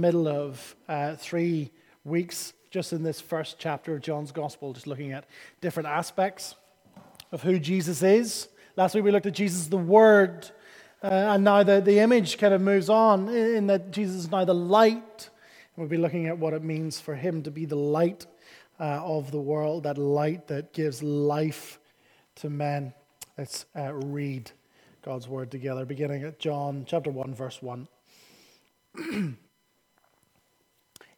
Middle of uh, three weeks just in this first chapter of John's Gospel, just looking at different aspects of who Jesus is. Last week we looked at Jesus, the Word, uh, and now the, the image kind of moves on in that Jesus is now the light. And we'll be looking at what it means for him to be the light uh, of the world, that light that gives life to men. Let's uh, read God's Word together, beginning at John chapter 1, verse 1.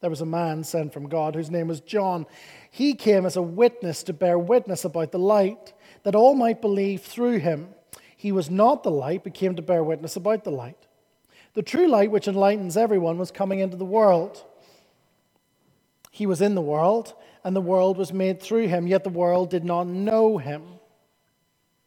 There was a man sent from God whose name was John. He came as a witness to bear witness about the light, that all might believe through him. He was not the light, but came to bear witness about the light. The true light, which enlightens everyone, was coming into the world. He was in the world, and the world was made through him, yet the world did not know him.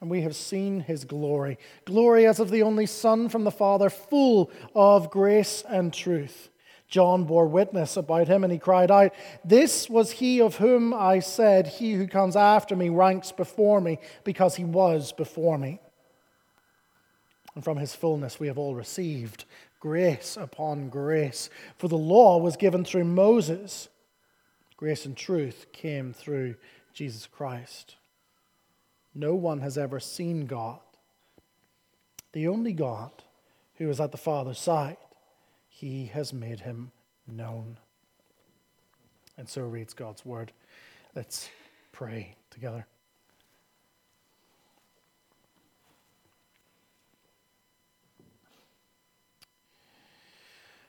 and we have seen his glory. Glory as of the only Son from the Father, full of grace and truth. John bore witness about him, and he cried out, This was he of whom I said, He who comes after me ranks before me, because he was before me. And from his fullness we have all received grace upon grace. For the law was given through Moses, grace and truth came through Jesus Christ. No one has ever seen God. The only God who is at the Father's side, he has made him known. And so reads God's word. Let's pray together.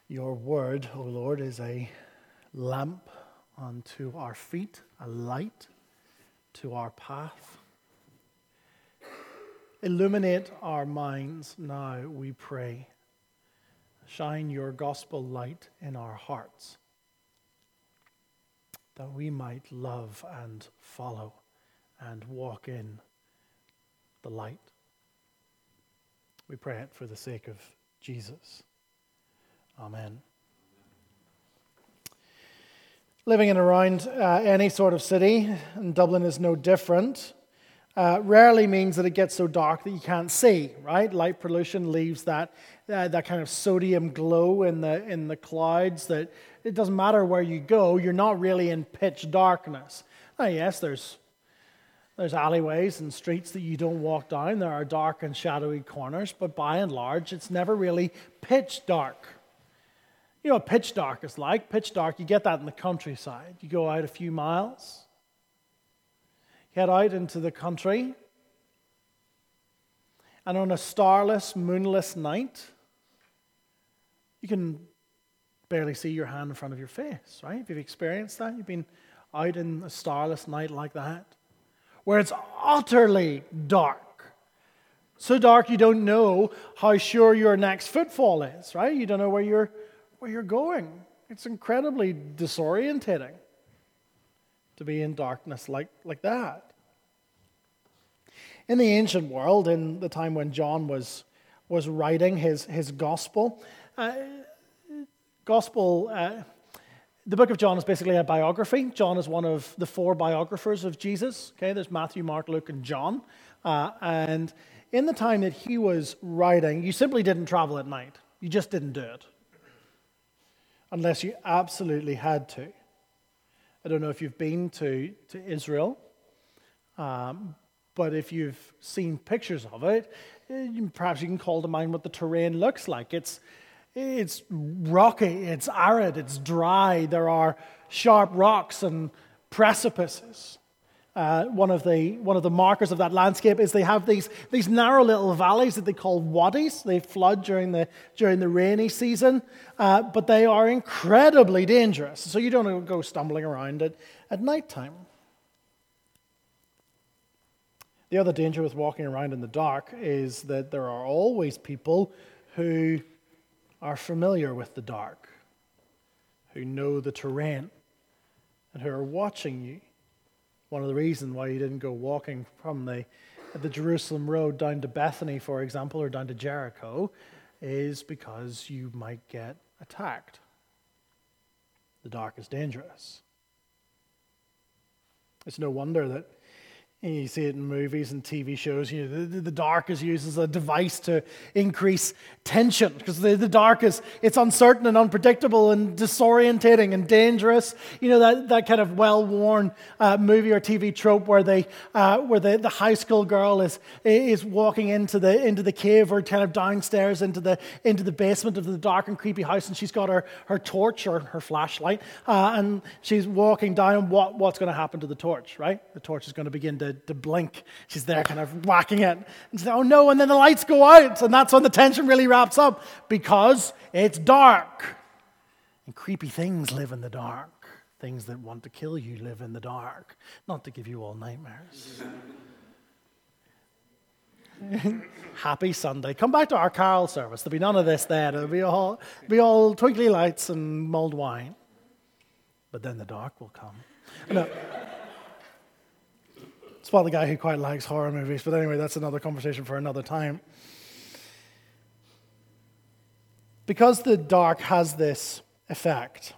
Your word, O Lord, is a lamp unto our feet, a light to our path. Illuminate our minds now, we pray. Shine your gospel light in our hearts that we might love and follow and walk in the light. We pray it for the sake of Jesus. Amen. Living in around uh, any sort of city, and Dublin is no different uh, rarely means that it gets so dark that you can't see, right? Light pollution leaves that, uh, that kind of sodium glow in the, in the clouds that it doesn't matter where you go, you're not really in pitch darkness. Now, yes, there's, there's alleyways and streets that you don't walk down, there are dark and shadowy corners, but by and large, it's never really pitch dark. You know what pitch dark is like? Pitch dark, you get that in the countryside. You go out a few miles head out into the country, and on a starless, moonless night, you can barely see your hand in front of your face, right? If you've experienced that, you've been out in a starless night like that, where it's utterly dark. So dark you don't know how sure your next footfall is, right? You don't know where you're, where you're going. It's incredibly disorientating to be in darkness like, like that. In the ancient world, in the time when John was, was writing his, his gospel, uh, gospel, uh, the book of John is basically a biography. John is one of the four biographers of Jesus. Okay, there's Matthew, Mark, Luke, and John. Uh, and in the time that he was writing, you simply didn't travel at night. You just didn't do it. Unless you absolutely had to. I don't know if you've been to, to Israel, um, but if you've seen pictures of it, eh, perhaps you can call to mind what the terrain looks like. It's, it's rocky, it's arid, it's dry. There are sharp rocks and precipices. Uh, one, of the, one of the markers of that landscape is they have these, these narrow little valleys that they call wadis. They flood during the, during the rainy season, uh, but they are incredibly dangerous. So you don't go stumbling around at, at night time. The other danger with walking around in the dark is that there are always people who are familiar with the dark, who know the terrain, and who are watching you one of the reasons why he didn't go walking from the, the Jerusalem road down to Bethany, for example, or down to Jericho, is because you might get attacked. The dark is dangerous. It's no wonder that you see it in movies and TV shows. You know, the, the dark is used as a device to increase tension because the, the dark is it's uncertain and unpredictable and disorientating and dangerous. You know that, that kind of well-worn uh, movie or TV trope where they uh, where the, the high school girl is is walking into the into the cave or kind of downstairs into the into the basement of the dark and creepy house and she's got her, her torch or her flashlight uh, and she's walking down. What what's going to happen to the torch? Right, the torch is going to begin to to blink. She's there kind of whacking it. And says, oh no, and then the lights go out. And that's when the tension really wraps up because it's dark. And creepy things live in the dark. Things that want to kill you live in the dark, not to give you all nightmares. Happy Sunday. Come back to our carol service. There'll be none of this there. There'll be all, be all twinkly lights and mulled wine. But then the dark will come. No. Spot the guy who quite likes horror movies, but anyway, that's another conversation for another time. Because the dark has this effect,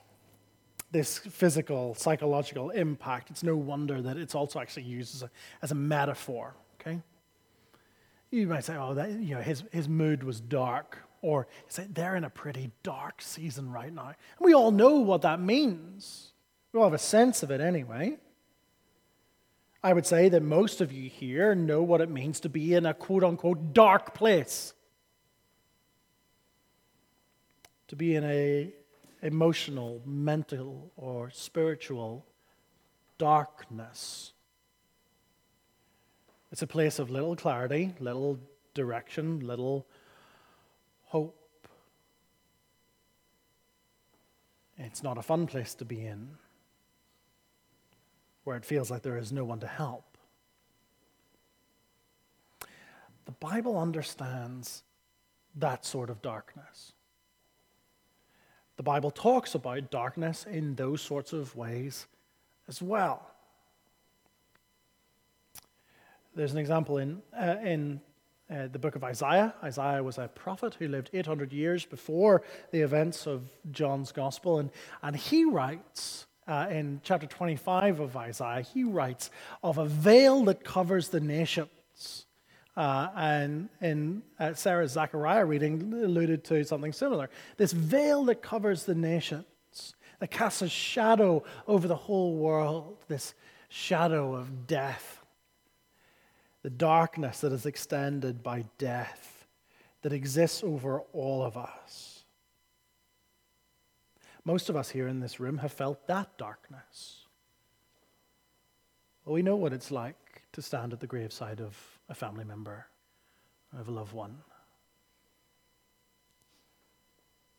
this physical, psychological impact, it's no wonder that it's also actually used as a, as a metaphor, okay? You might say, oh, that, you know, his, his mood was dark. Or they're in a pretty dark season right now. And we all know what that means. We all have a sense of it anyway. I would say that most of you here know what it means to be in a quote unquote dark place. To be in a emotional, mental, or spiritual darkness. It's a place of little clarity, little direction, little hope. It's not a fun place to be in where it feels like there is no one to help. The Bible understands that sort of darkness. The Bible talks about darkness in those sorts of ways as well. There's an example in, uh, in uh, the book of Isaiah. Isaiah was a prophet who lived 800 years before the events of John's gospel, and, and he writes uh, in chapter 25 of Isaiah, he writes of a veil that covers the nations. Uh, and in uh, Sarah's Zechariah reading alluded to something similar. This veil that covers the nations, that casts a shadow over the whole world, this shadow of death, the darkness that is extended by death, that exists over all of us. Most of us here in this room have felt that darkness. Well, we know what it's like to stand at the graveside of a family member, of a loved one,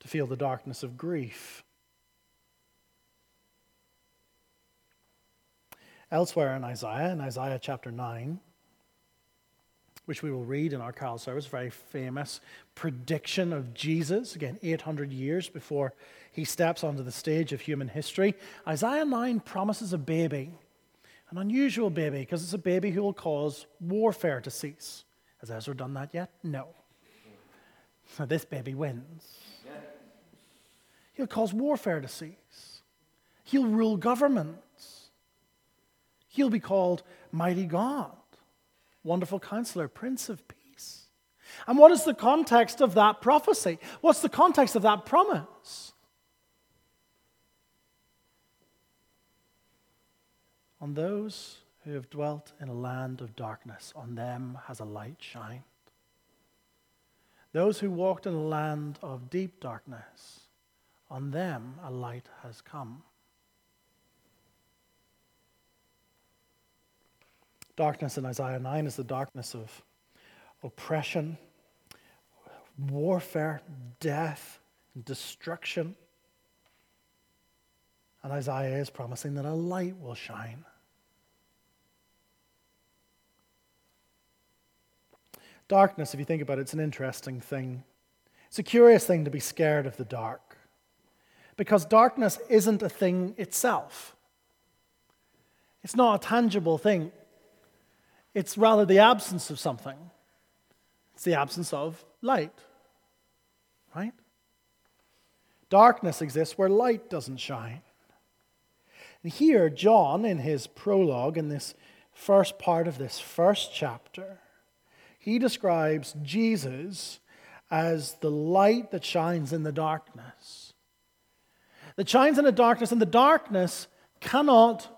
to feel the darkness of grief. Elsewhere in Isaiah, in Isaiah chapter 9, which we will read in our carol service, very famous prediction of Jesus, again, 800 years before he steps onto the stage of human history. Isaiah 9 promises a baby, an unusual baby, because it's a baby who will cause warfare to cease. Has Ezra done that yet? No. So this baby wins. He'll cause warfare to cease. He'll rule governments. He'll be called Mighty God. Wonderful Counselor, Prince of Peace. And what is the context of that prophecy? What's the context of that promise? On those who have dwelt in a land of darkness, on them has a light shined. Those who walked in a land of deep darkness, on them a light has come. Darkness in Isaiah 9 is the darkness of oppression, warfare, death, destruction. And Isaiah is promising that a light will shine. Darkness, if you think about it, it's an interesting thing. It's a curious thing to be scared of the dark because darkness isn't a thing itself. It's not a tangible thing, it's rather the absence of something. It's the absence of light, right? Darkness exists where light doesn't shine. And here, John, in his prologue, in this first part of this first chapter, he describes Jesus as the light that shines in the darkness. That shines in the darkness, and the darkness cannot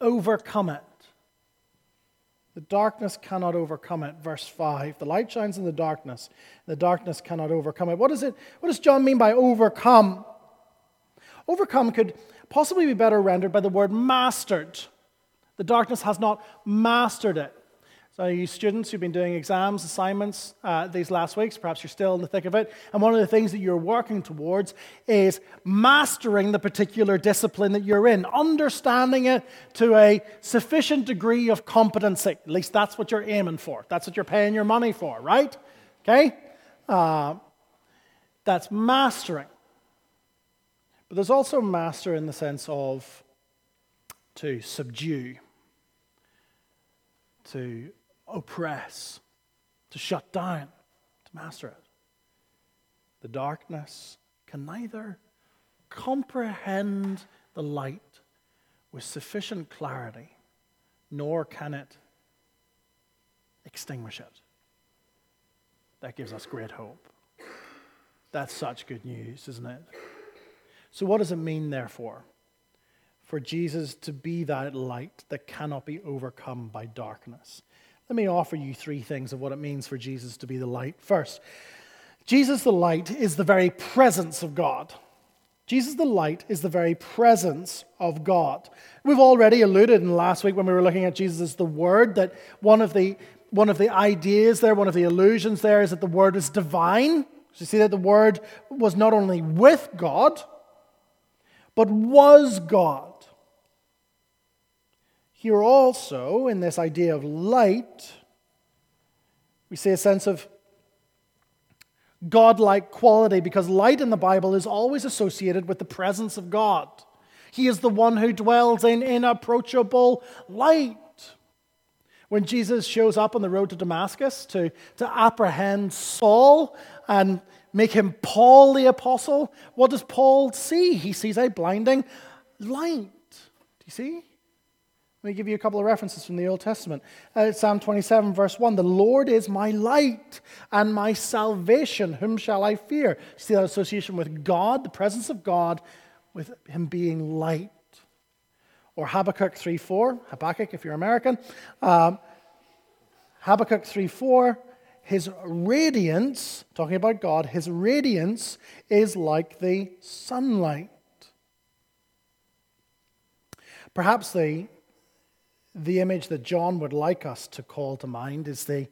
overcome it. The darkness cannot overcome it. Verse 5. The light shines in the darkness. The darkness cannot overcome it. What, is it, what does John mean by overcome? Overcome could possibly be better rendered by the word mastered. The darkness has not mastered it. So, you students who've been doing exams, assignments uh, these last weeks, perhaps you're still in the thick of it, and one of the things that you're working towards is mastering the particular discipline that you're in, understanding it to a sufficient degree of competency. At least that's what you're aiming for. That's what you're paying your money for, right? Okay? Uh, that's mastering. But there's also master in the sense of to subdue, to oppress, to shut down, to master it. The darkness can neither comprehend the light with sufficient clarity, nor can it extinguish it. That gives us great hope. That's such good news, isn't it? So, what does it mean, therefore, for Jesus to be that light that cannot be overcome by darkness? Let me offer you three things of what it means for Jesus to be the light. First, Jesus the light is the very presence of God. Jesus the light is the very presence of God. We've already alluded in last week when we were looking at Jesus as the Word that one of the, one of the ideas there, one of the illusions there is that the Word is divine. So you see that the Word was not only with God, but was God. Here also, in this idea of light, we see a sense of godlike quality because light in the Bible is always associated with the presence of God. He is the one who dwells in inapproachable light. When Jesus shows up on the road to Damascus to, to apprehend Saul and make him Paul the apostle, what does Paul see? He sees a blinding light. Do you see? Let me give you a couple of references from the Old Testament. Uh, Psalm 27, verse 1 The Lord is my light and my salvation. Whom shall I fear? See that association with God, the presence of God, with Him being light. Or Habakkuk 3 4, Habakkuk if you're American. Um, Habakkuk 3 4, His radiance, talking about God, His radiance is like the sunlight. Perhaps the the image that John would like us to call to mind is, the,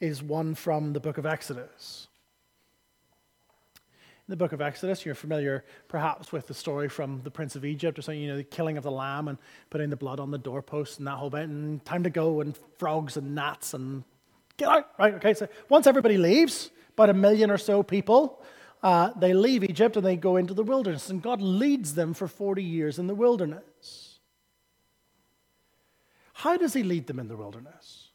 is one from the book of Exodus. In the book of Exodus, you're familiar perhaps with the story from the Prince of Egypt or something, you know, the killing of the lamb and putting the blood on the doorpost and that whole bit, and time to go, and frogs and gnats and get out, right? Okay, so once everybody leaves, about a million or so people, uh, they leave Egypt and they go into the wilderness, and God leads them for 40 years in the wilderness. How does he lead them in the wilderness?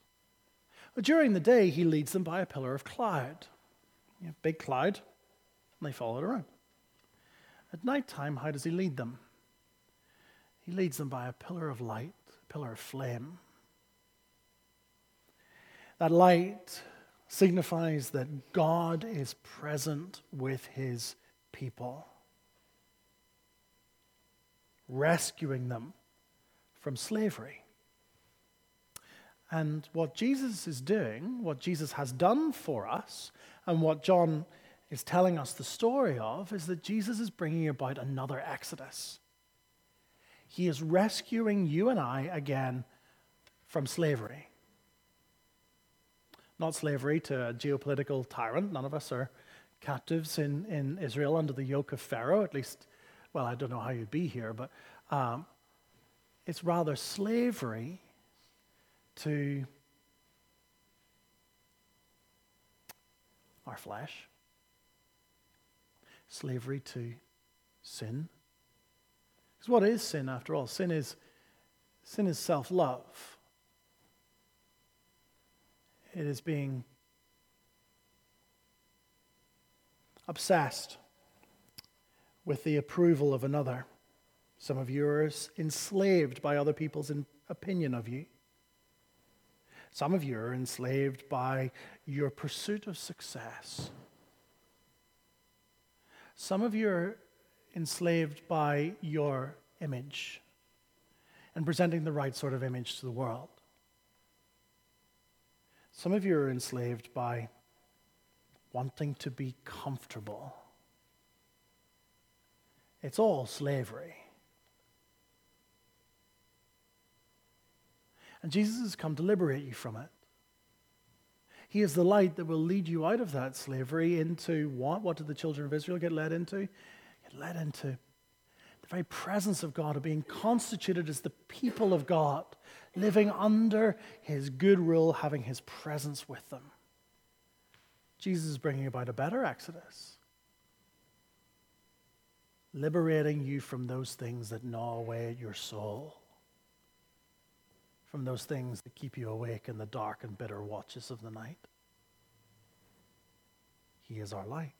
Well, during the day, he leads them by a pillar of cloud, a big cloud, and they follow it around. At night time, how does he lead them? He leads them by a pillar of light, a pillar of flame. That light signifies that God is present with his people, rescuing them from slavery. And what Jesus is doing, what Jesus has done for us, and what John is telling us the story of, is that Jesus is bringing about another Exodus. He is rescuing you and I again from slavery. Not slavery to a geopolitical tyrant. None of us are captives in, in Israel under the yoke of Pharaoh, at least, well, I don't know how you'd be here, but um, it's rather slavery to our flesh, slavery to sin. Because what is sin after all? Sin is sin is self-love. It is being obsessed with the approval of another. Some of you are enslaved by other people's opinion of you. Some of you are enslaved by your pursuit of success. Some of you are enslaved by your image and presenting the right sort of image to the world. Some of you are enslaved by wanting to be comfortable. It's all slavery. And Jesus has come to liberate you from it. He is the light that will lead you out of that slavery into what? What did the children of Israel get led into? Get led into the very presence of God, of being constituted as the people of God, living under His good rule, having His presence with them. Jesus is bringing about a better Exodus, liberating you from those things that gnaw away at your soul from those things that keep you awake in the dark and bitter watches of the night. He is our light.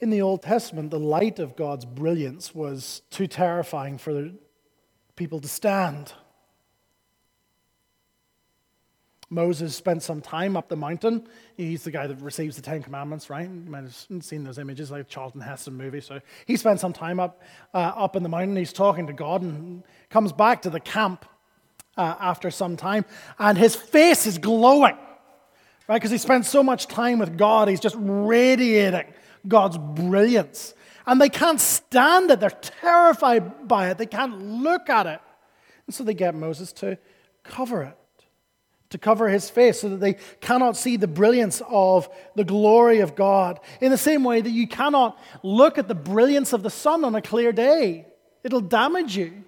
In the Old Testament, the light of God's brilliance was too terrifying for people to stand. Moses spent some time up the mountain. He's the guy that receives the Ten Commandments, right? You might have seen those images, like Charlton Heston movie. So he spent some time up, uh, up in the mountain. He's talking to God and comes back to the camp uh, after some time, and his face is glowing, right? Because he spent so much time with God, he's just radiating God's brilliance. And they can't stand it. They're terrified by it. They can't look at it. And so they get Moses to cover it to cover his face so that they cannot see the brilliance of the glory of God. In the same way that you cannot look at the brilliance of the sun on a clear day, it'll damage you.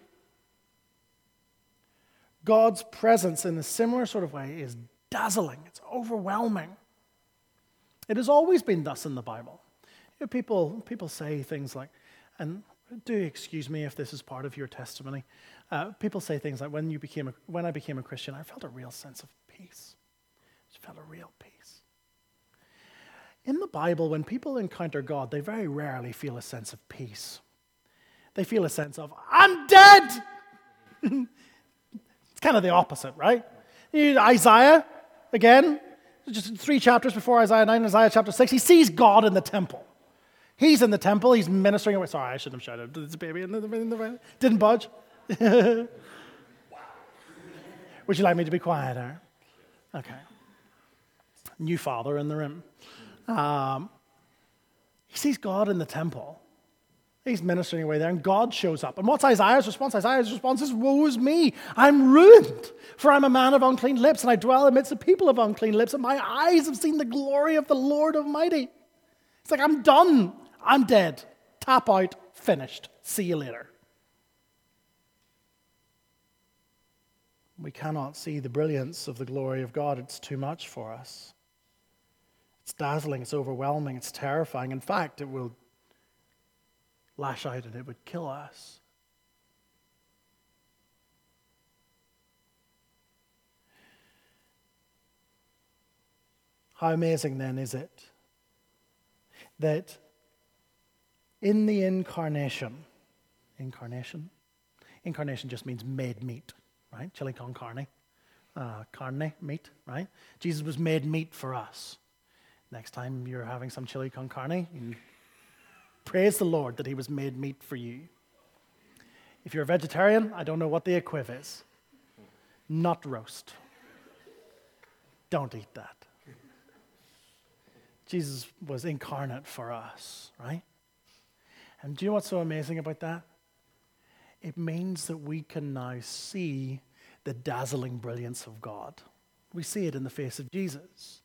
God's presence in a similar sort of way is dazzling, it's overwhelming. It has always been thus in the Bible. You know, people, people say things like, and do excuse me if this is part of your testimony. Uh, people say things like, when, you became a, when I became a Christian, I felt a real sense of peace. I felt a real peace. In the Bible, when people encounter God, they very rarely feel a sense of peace. They feel a sense of, I'm dead! it's kind of the opposite, right? Isaiah, again, just three chapters before Isaiah 9, Isaiah chapter 6, he sees God in the temple. He's in the temple, he's ministering. Sorry, I shouldn't have shouted. Baby the, the didn't budge. Would you like me to be quieter? Okay. New father in the room. Um, he sees God in the temple. He's ministering away there, and God shows up. And what's Isaiah's response? Isaiah's response is, Woe is me! I'm ruined, for I'm a man of unclean lips, and I dwell amidst a people of unclean lips, and my eyes have seen the glory of the Lord Almighty. It's like, I'm done. I'm dead. Tap out. Finished. See you later. We cannot see the brilliance of the glory of God. It's too much for us. It's dazzling, it's overwhelming, it's terrifying. In fact, it will lash out and it would kill us. How amazing then is it that in the incarnation, incarnation, incarnation just means made meat right? Chili con carne, uh, carne, meat, right? Jesus was made meat for us. Next time you're having some chili con carne, praise the Lord that He was made meat for you. If you're a vegetarian, I don't know what the equiv is. Not roast. Don't eat that. Jesus was incarnate for us, right? And do you know what's so amazing about that? It means that we can now see the dazzling brilliance of God. We see it in the face of Jesus.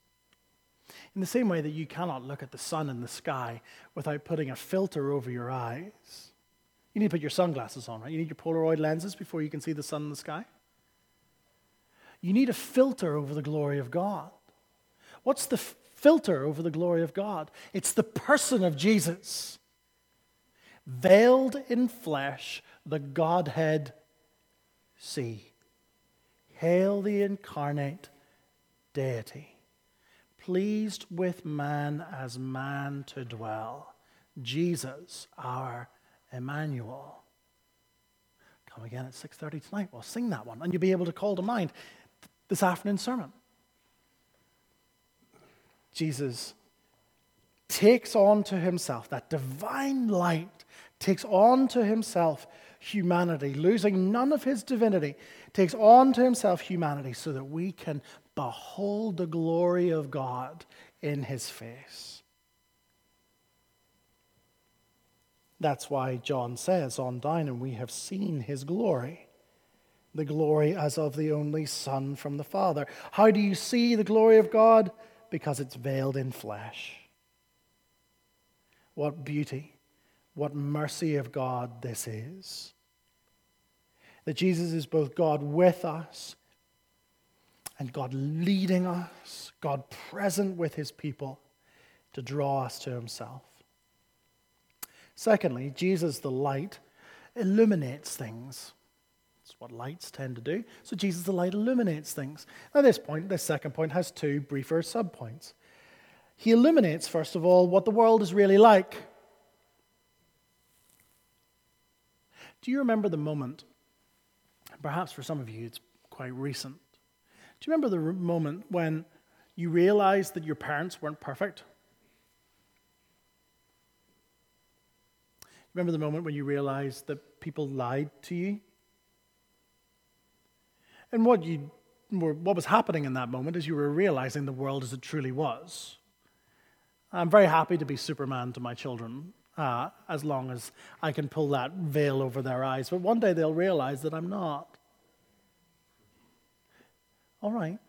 In the same way that you cannot look at the sun in the sky without putting a filter over your eyes. You need to put your sunglasses on, right? You need your Polaroid lenses before you can see the sun in the sky. You need a filter over the glory of God. What's the f- filter over the glory of God? It's the person of Jesus. Veiled in flesh, the Godhead see. Hail the incarnate deity, pleased with man as man to dwell. Jesus, our Emmanuel. Come again at 6:30 tonight. We'll sing that one, and you'll be able to call to mind this afternoon sermon. Jesus takes on to himself that divine light, takes on to himself humanity, losing none of his divinity, takes on to himself humanity so that we can behold the glory of God in his face. That's why John says on down, and we have seen his glory the glory as of the only Son from the Father. How do you see the glory of God? Because it's veiled in flesh. What beauty, what mercy of God this is. That Jesus is both God with us and God leading us, God present with his people to draw us to himself. Secondly, Jesus, the light, illuminates things That's what lights tend to do. So Jesus the light illuminates things. Now, this point, this second point, has two briefer subpoints. He illuminates, first of all, what the world is really like. Do you remember the moment? Perhaps for some of you, it's quite recent. Do you remember the moment when you realized that your parents weren't perfect? Remember the moment when you realized that people lied to you? And what, you, what was happening in that moment is you were realizing the world as it truly was. I'm very happy to be Superman to my children uh, as long as I can pull that veil over their eyes. But one day they'll realize that I'm not. All right.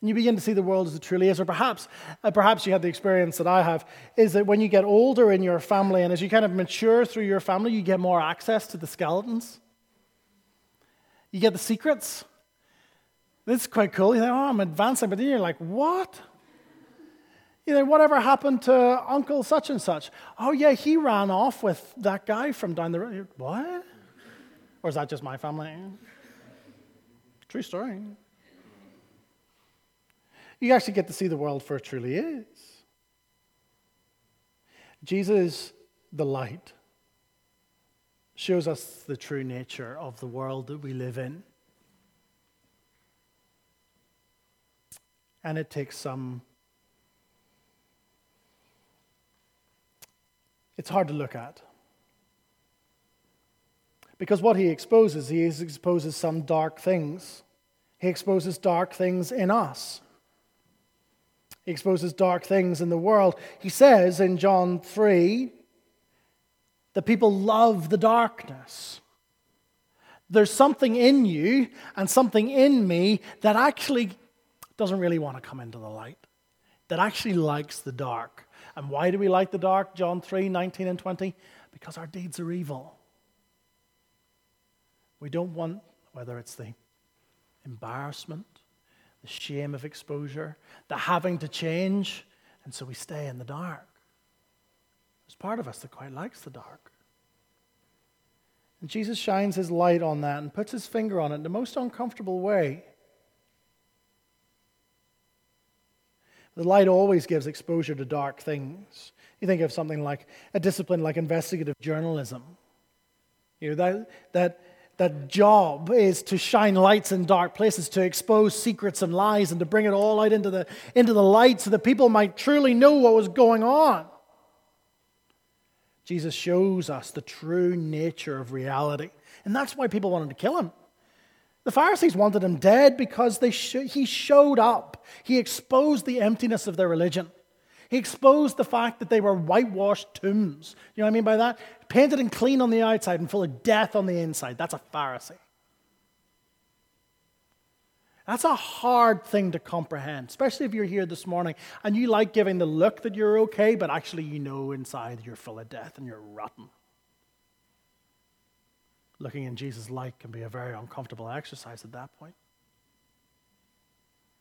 And you begin to see the world as it truly is. Or perhaps, uh, perhaps you had the experience that I have, is that when you get older in your family and as you kind of mature through your family, you get more access to the skeletons. You get the secrets. This is quite cool. You think, oh, I'm advancing. But then you're like, what? You know, whatever happened to Uncle such and such? Oh, yeah, he ran off with that guy from down the road. What? Or is that just my family? True story you actually get to see the world for it truly is. Jesus, the light, shows us the true nature of the world that we live in. And it takes some. It's hard to look at. Because what he exposes, he exposes some dark things. He exposes dark things in us. He exposes dark things in the world. He says in John 3 that people love the darkness. There's something in you and something in me that actually doesn't really want to come into the light, that actually likes the dark. And why do we like the dark? John 3 19 and 20. Because our deeds are evil. We don't want, whether it's the embarrassment, the shame of exposure, the having to change, and so we stay in the dark. There's part of us that quite likes the dark. And Jesus shines his light on that and puts his finger on it in the most uncomfortable way. The light always gives exposure to dark things. You think of something like a discipline like investigative journalism. You know, that, that that job is to shine lights in dark places, to expose secrets and lies, and to bring it all out into the, into the light so that people might truly know what was going on. Jesus shows us the true nature of reality. And that's why people wanted to kill him. The Pharisees wanted him dead because sh- he showed up. He exposed the emptiness of their religion. He exposed the fact that they were whitewashed tombs. You know what I mean by that? Painted and clean on the outside and full of death on the inside. That's a Pharisee. That's a hard thing to comprehend, especially if you're here this morning and you like giving the look that you're okay, but actually you know inside you're full of death and you're rotten. Looking in Jesus' light can be a very uncomfortable exercise at that point.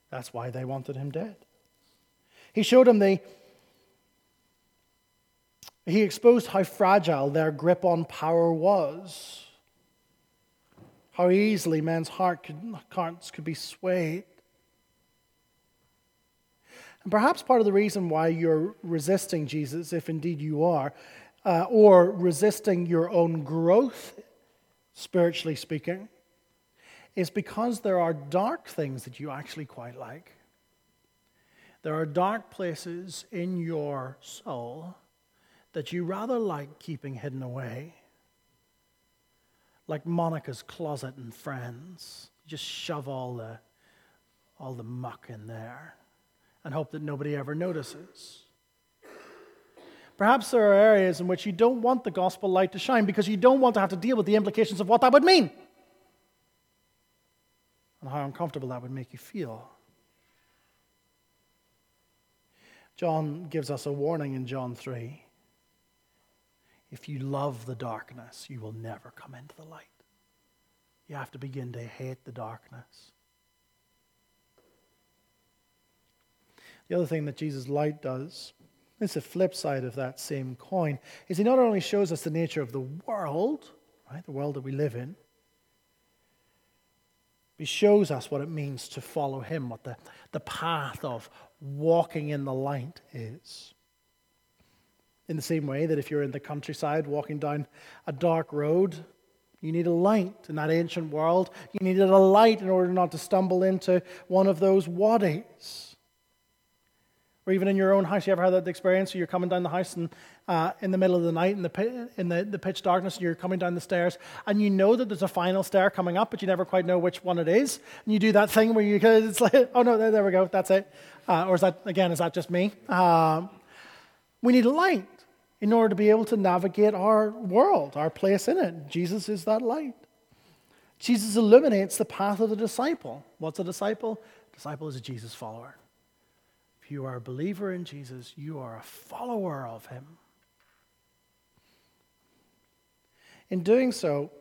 That's why they wanted him dead. He showed them the. He exposed how fragile their grip on power was how easily men's heart could, hearts could be swayed. And perhaps part of the reason why you're resisting Jesus, if indeed you are, uh, or resisting your own growth, spiritually speaking, is because there are dark things that you actually quite like. There are dark places in your soul that you rather like keeping hidden away like Monica's closet and friends. You Just shove all the, all the muck in there and hope that nobody ever notices. Perhaps there are areas in which you don't want the gospel light to shine because you don't want to have to deal with the implications of what that would mean and how uncomfortable that would make you feel. John gives us a warning in John 3. If you love the darkness, you will never come into the light. You have to begin to hate the darkness. The other thing that Jesus' light does, it's the flip side of that same coin, is he not only shows us the nature of the world, right, the world that we live in, he shows us what it means to follow him, what the, the path of walking in the light is. In the same way that if you're in the countryside walking down a dark road, you need a light in that ancient world. You needed a light in order not to stumble into one of those wadis. Or even in your own house, you ever had that experience where you're coming down the house and uh, in the middle of the night in the, in the, the pitch darkness and you're coming down the stairs and you know that there's a final stair coming up, but you never quite know which one it is. And you do that thing where you, it's like, oh no, there, there we go, that's it. Uh, or is that, again, is that just me? Um, we need light in order to be able to navigate our world, our place in it. Jesus is that light. Jesus illuminates the path of the disciple. What's a disciple? A disciple is a Jesus follower. You are a believer in Jesus, you are a follower of him. In doing so,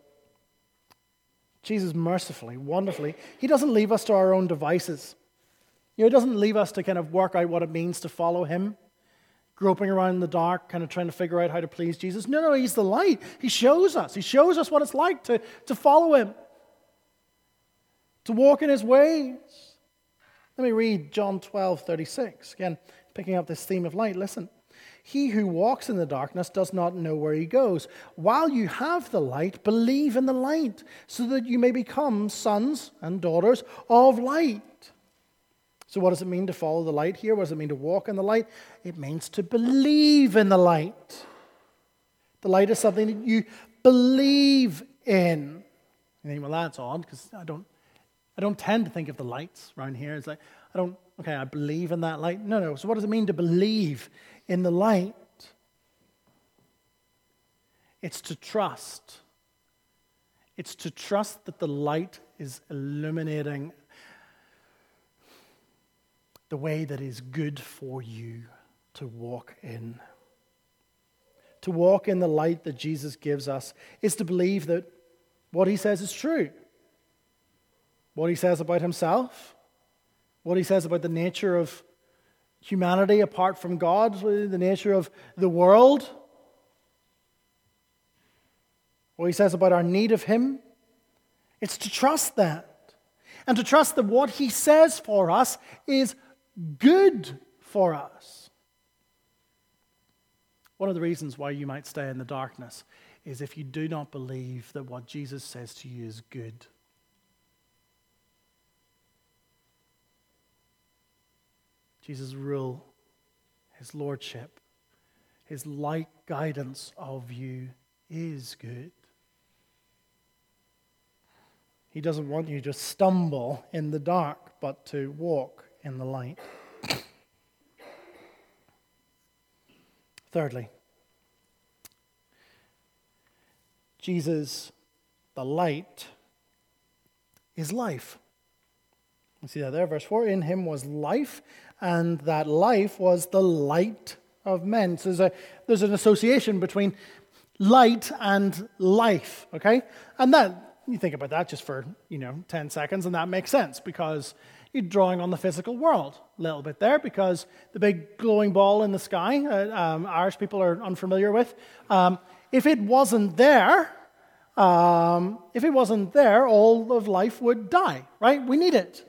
Jesus mercifully, wonderfully, he doesn't leave us to our own devices. You know, he doesn't leave us to kind of work out what it means to follow him groping around in the dark, kind of trying to figure out how to please Jesus. No, no, he's the light. He shows us. He shows us what it's like to, to follow him, to walk in his ways. Let me read John 12, 36. Again, picking up this theme of light. Listen. He who walks in the darkness does not know where he goes. While you have the light, believe in the light, so that you may become sons and daughters of light. So, what does it mean to follow the light here? What does it mean to walk in the light? It means to believe in the light. The light is something that you believe in. You think, well, that's odd because I don't, I don't tend to think of the lights around here. It's like, I don't, okay, I believe in that light. No, no. So, what does it mean to believe in the light? It's to trust. It's to trust that the light is illuminating the way that is good for you to walk in. To walk in the light that Jesus gives us is to believe that what he says is true. What he says about himself, what he says about the nature of humanity apart from God, the nature of the world, what he says about our need of him. It's to trust that. And to trust that what he says for us is good for us. One of the reasons why you might stay in the darkness is if you do not believe that what Jesus says to you is good. Jesus' rule, his lordship, his light guidance of you is good. He doesn't want you to stumble in the dark, but to walk in the light. Thirdly, Jesus, the light, is life. See that there, verse 4 In him was life, and that life was the light of men. So there's, a, there's an association between light and life, okay? And that, you think about that just for, you know, 10 seconds, and that makes sense because you're drawing on the physical world a little bit there because the big glowing ball in the sky, uh, um, Irish people are unfamiliar with, um, if it wasn't there, um, if it wasn't there, all of life would die, right? We need it.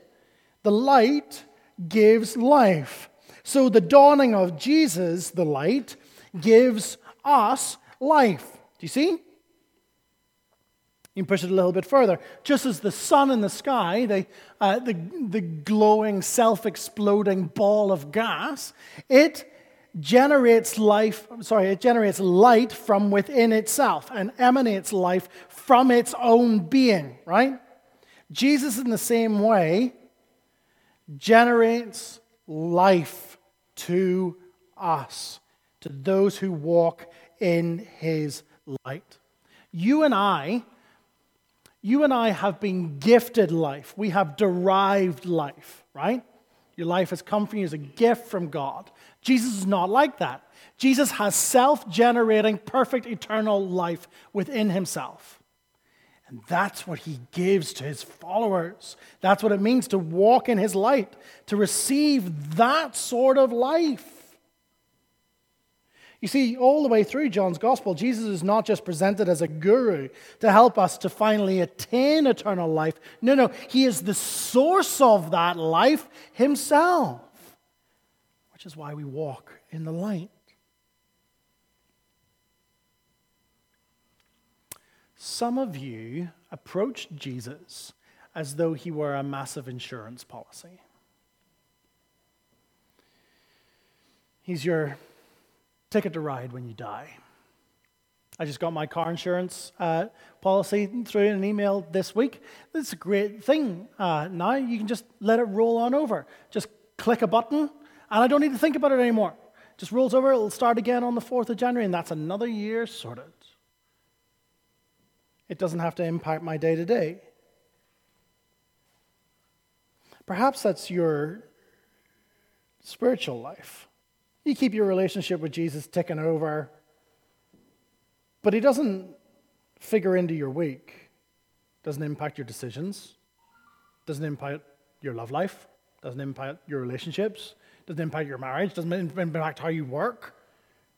The light gives life. So the dawning of Jesus, the light, gives us life. Do you see? You can push it a little bit further. Just as the sun in the sky, the, uh, the, the glowing, self exploding ball of gas, it generates life, sorry, it generates light from within itself and emanates life from its own being, right? Jesus, in the same way, generates life to us, to those who walk in his light. You and I, you and I have been gifted life. We have derived life, right? Your life has come from you as a gift from God. Jesus is not like that. Jesus has self generating, perfect, eternal life within himself. And that's what he gives to his followers. That's what it means to walk in his light, to receive that sort of life. You see, all the way through John's gospel, Jesus is not just presented as a guru to help us to finally attain eternal life. No, no, he is the source of that life himself, which is why we walk in the light. Some of you approached Jesus as though he were a massive insurance policy. He's your ticket to ride when you die. I just got my car insurance uh, policy through an email this week. It's a great thing uh, now. You can just let it roll on over. Just click a button, and I don't need to think about it anymore. Just rolls over, it'll start again on the 4th of January, and that's another year sorted. It doesn't have to impact my day to day. Perhaps that's your spiritual life. You keep your relationship with Jesus ticking over, but he doesn't figure into your week, doesn't impact your decisions, doesn't impact your love life, doesn't impact your relationships, doesn't impact your marriage, doesn't impact how you work,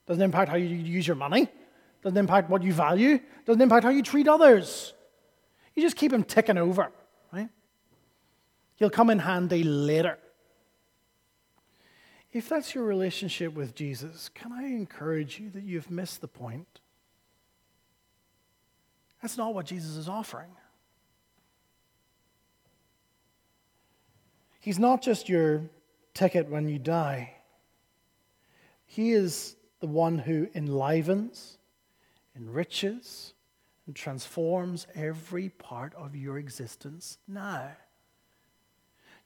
doesn't impact how you use your money, doesn't impact what you value, doesn't impact how you treat others. You just keep him ticking over, right? He'll come in handy later. If that's your relationship with Jesus, can I encourage you that you've missed the point? That's not what Jesus is offering. He's not just your ticket when you die, He is the one who enlivens, enriches, and transforms every part of your existence now.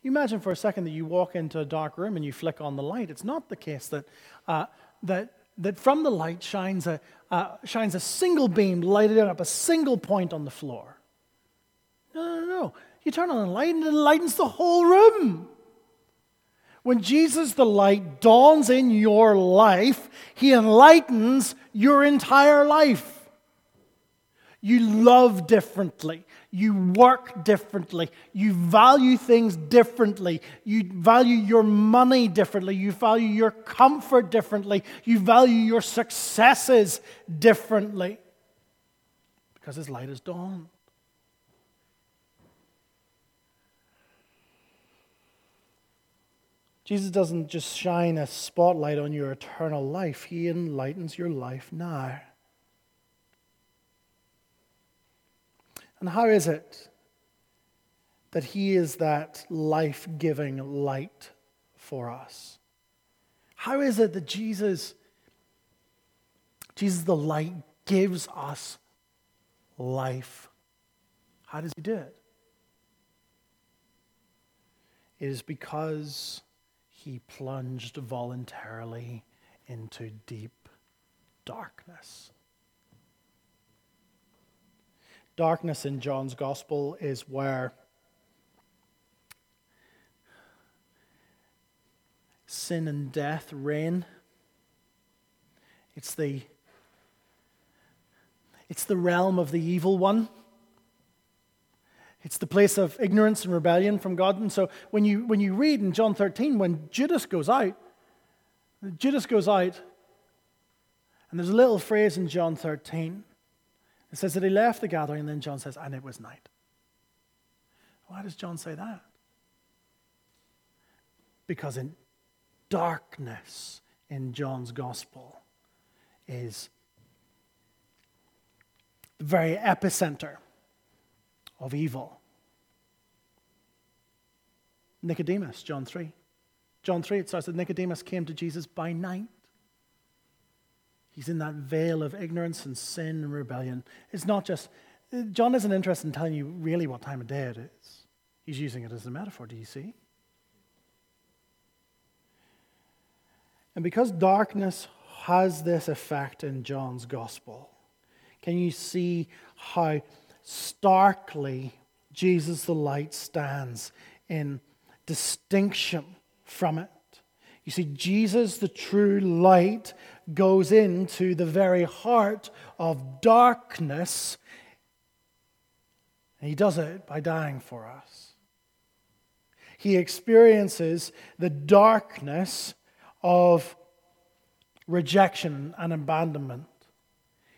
You imagine for a second that you walk into a dark room and you flick on the light. It's not the case that, uh, that, that from the light shines a, uh, shines a single beam lighted up a single point on the floor. No, no, no. You turn on the light and it enlightens the whole room. When Jesus the light dawns in your life, he enlightens your entire life. You love differently. You work differently. You value things differently. You value your money differently. You value your comfort differently. You value your successes differently. Because His light has dawned. Jesus doesn't just shine a spotlight on your eternal life, He enlightens your life now. And how is it that He is that life giving light for us? How is it that Jesus, Jesus the light, gives us life? How does He do it? It is because He plunged voluntarily into deep darkness. Darkness in John's gospel is where sin and death reign. It's the, it's the realm of the evil one. It's the place of ignorance and rebellion from God. And so when you, when you read in John 13, when Judas goes out, Judas goes out, and there's a little phrase in John 13. It says that he left the gathering, and then John says, and it was night. Why does John say that? Because in darkness in John's gospel is the very epicenter of evil. Nicodemus, John 3. John 3, it starts that Nicodemus came to Jesus by night. He's in that veil of ignorance and sin and rebellion. It's not just, John isn't interested in telling you really what time of day it is. He's using it as a metaphor, do you see? And because darkness has this effect in John's gospel, can you see how starkly Jesus the light stands in distinction from it? You see, Jesus, the true light, goes into the very heart of darkness, and he does it by dying for us. He experiences the darkness of rejection and abandonment.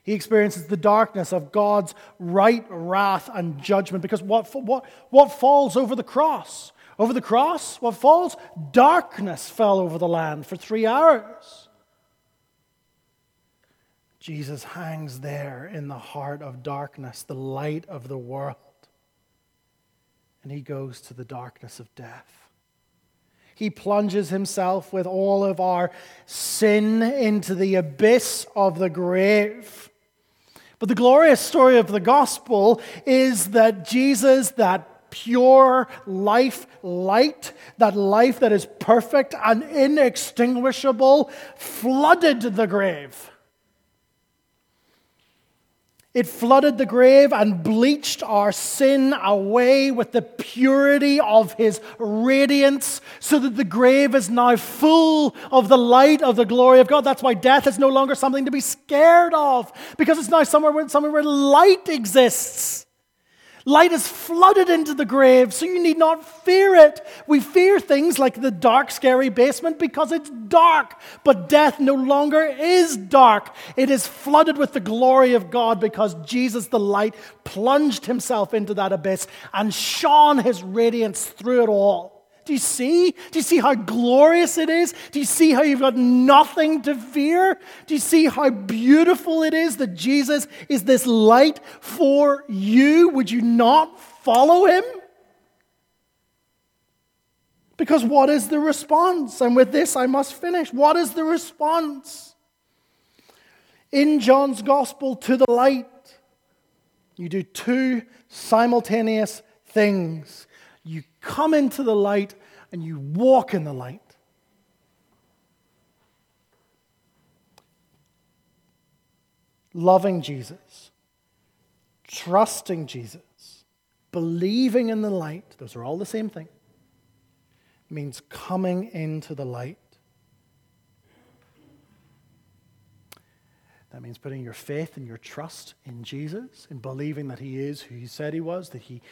He experiences the darkness of God's right wrath and judgment because what, what, what falls over the cross? Over the cross, what falls? Darkness fell over the land for three hours. Jesus hangs there in the heart of darkness, the light of the world. And he goes to the darkness of death. He plunges himself with all of our sin into the abyss of the grave. But the glorious story of the gospel is that Jesus, that pure life light, that life that is perfect and inextinguishable, flooded the grave. It flooded the grave and bleached our sin away with the purity of his radiance, so that the grave is now full of the light of the glory of God. That's why death is no longer something to be scared of, because it's now somewhere where, somewhere where light exists. Light is flooded into the grave, so you need not fear it. We fear things like the dark, scary basement because it's dark, but death no longer is dark. It is flooded with the glory of God because Jesus, the light, plunged himself into that abyss and shone his radiance through it all. Do you see? Do you see how glorious it is? Do you see how you've got nothing to fear? Do you see how beautiful it is that Jesus is this light for you? Would you not follow him? Because what is the response? And with this, I must finish. What is the response? In John's gospel to the light, you do two simultaneous things you come into the light and you walk in the light. Loving Jesus, trusting Jesus, believing in the light, those are all the same thing, means coming into the light. That means putting your faith and your trust in Jesus, in believing that He is who He said He was, that He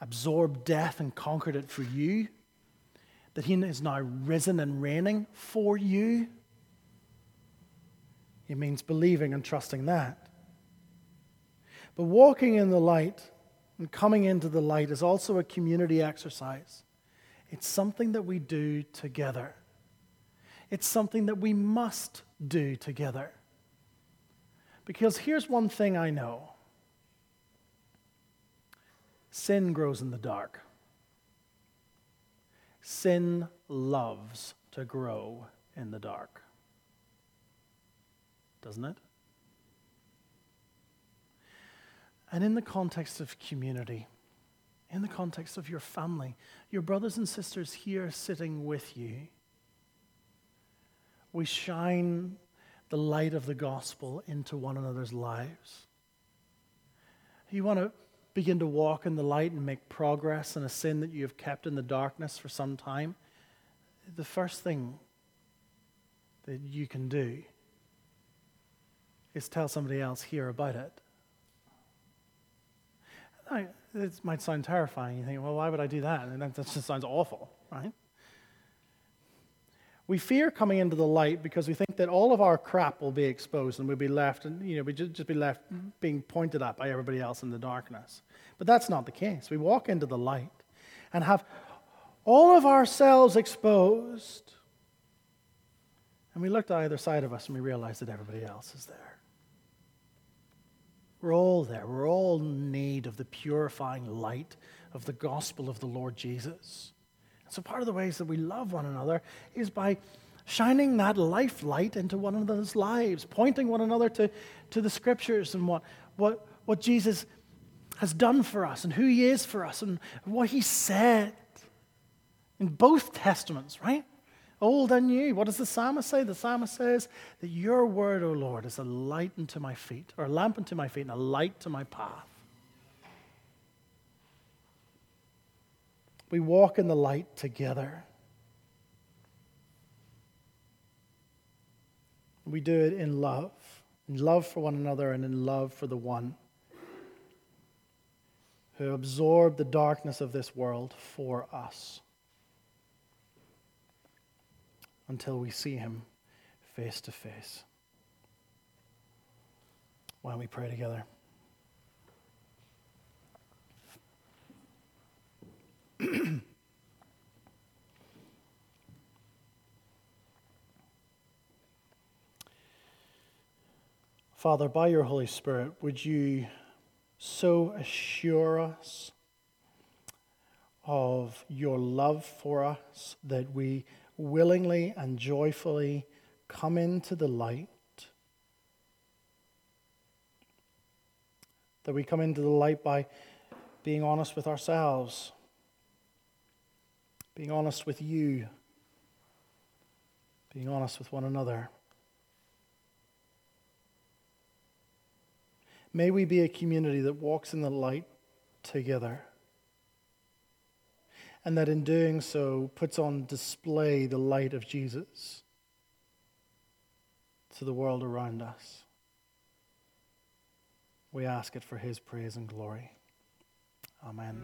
absorbed death and conquered it for you, that he is now risen and reigning for you. It means believing and trusting that. But walking in the light and coming into the light is also a community exercise. It's something that we do together. It's something that we must do together. Because here's one thing I know Sin grows in the dark. Sin loves to grow in the dark. Doesn't it? And in the context of community, in the context of your family, your brothers and sisters here sitting with you, we shine the light of the gospel into one another's lives. You want to begin to walk in the light and make progress in a sin that you have kept in the darkness for some time. The first thing that you can do is tell somebody else here about it. It might sound terrifying. You think, well, why would I do that? And that just sounds awful, right? We fear coming into the light because we think that all of our crap will be exposed and we'll be left, and you know, we just be left being pointed at by everybody else in the darkness. But that's not the case. We walk into the light and have all of ourselves exposed, and we look to either side of us and we realize that everybody else is there. We're all there. We're all in need of the purifying light of the gospel of the Lord Jesus. So, part of the ways that we love one another is by shining that life light into one another's lives, pointing one another to, to the scriptures and what, what, what Jesus has done for us and who he is for us and what he said in both testaments, right? Old and new. What does the psalmist say? The psalmist says that your word, O Lord, is a light unto my feet, or a lamp unto my feet, and a light to my path. We walk in the light together. We do it in love, in love for one another and in love for the one who absorbed the darkness of this world for us until we see him face to face. Why don't we pray together? Father, by your Holy Spirit, would you so assure us of your love for us that we willingly and joyfully come into the light? That we come into the light by being honest with ourselves being honest with you, being honest with one another. May we be a community that walks in the light together. And that in doing so puts on display the light of Jesus to the world around us. We ask it for his praise and glory. Amen.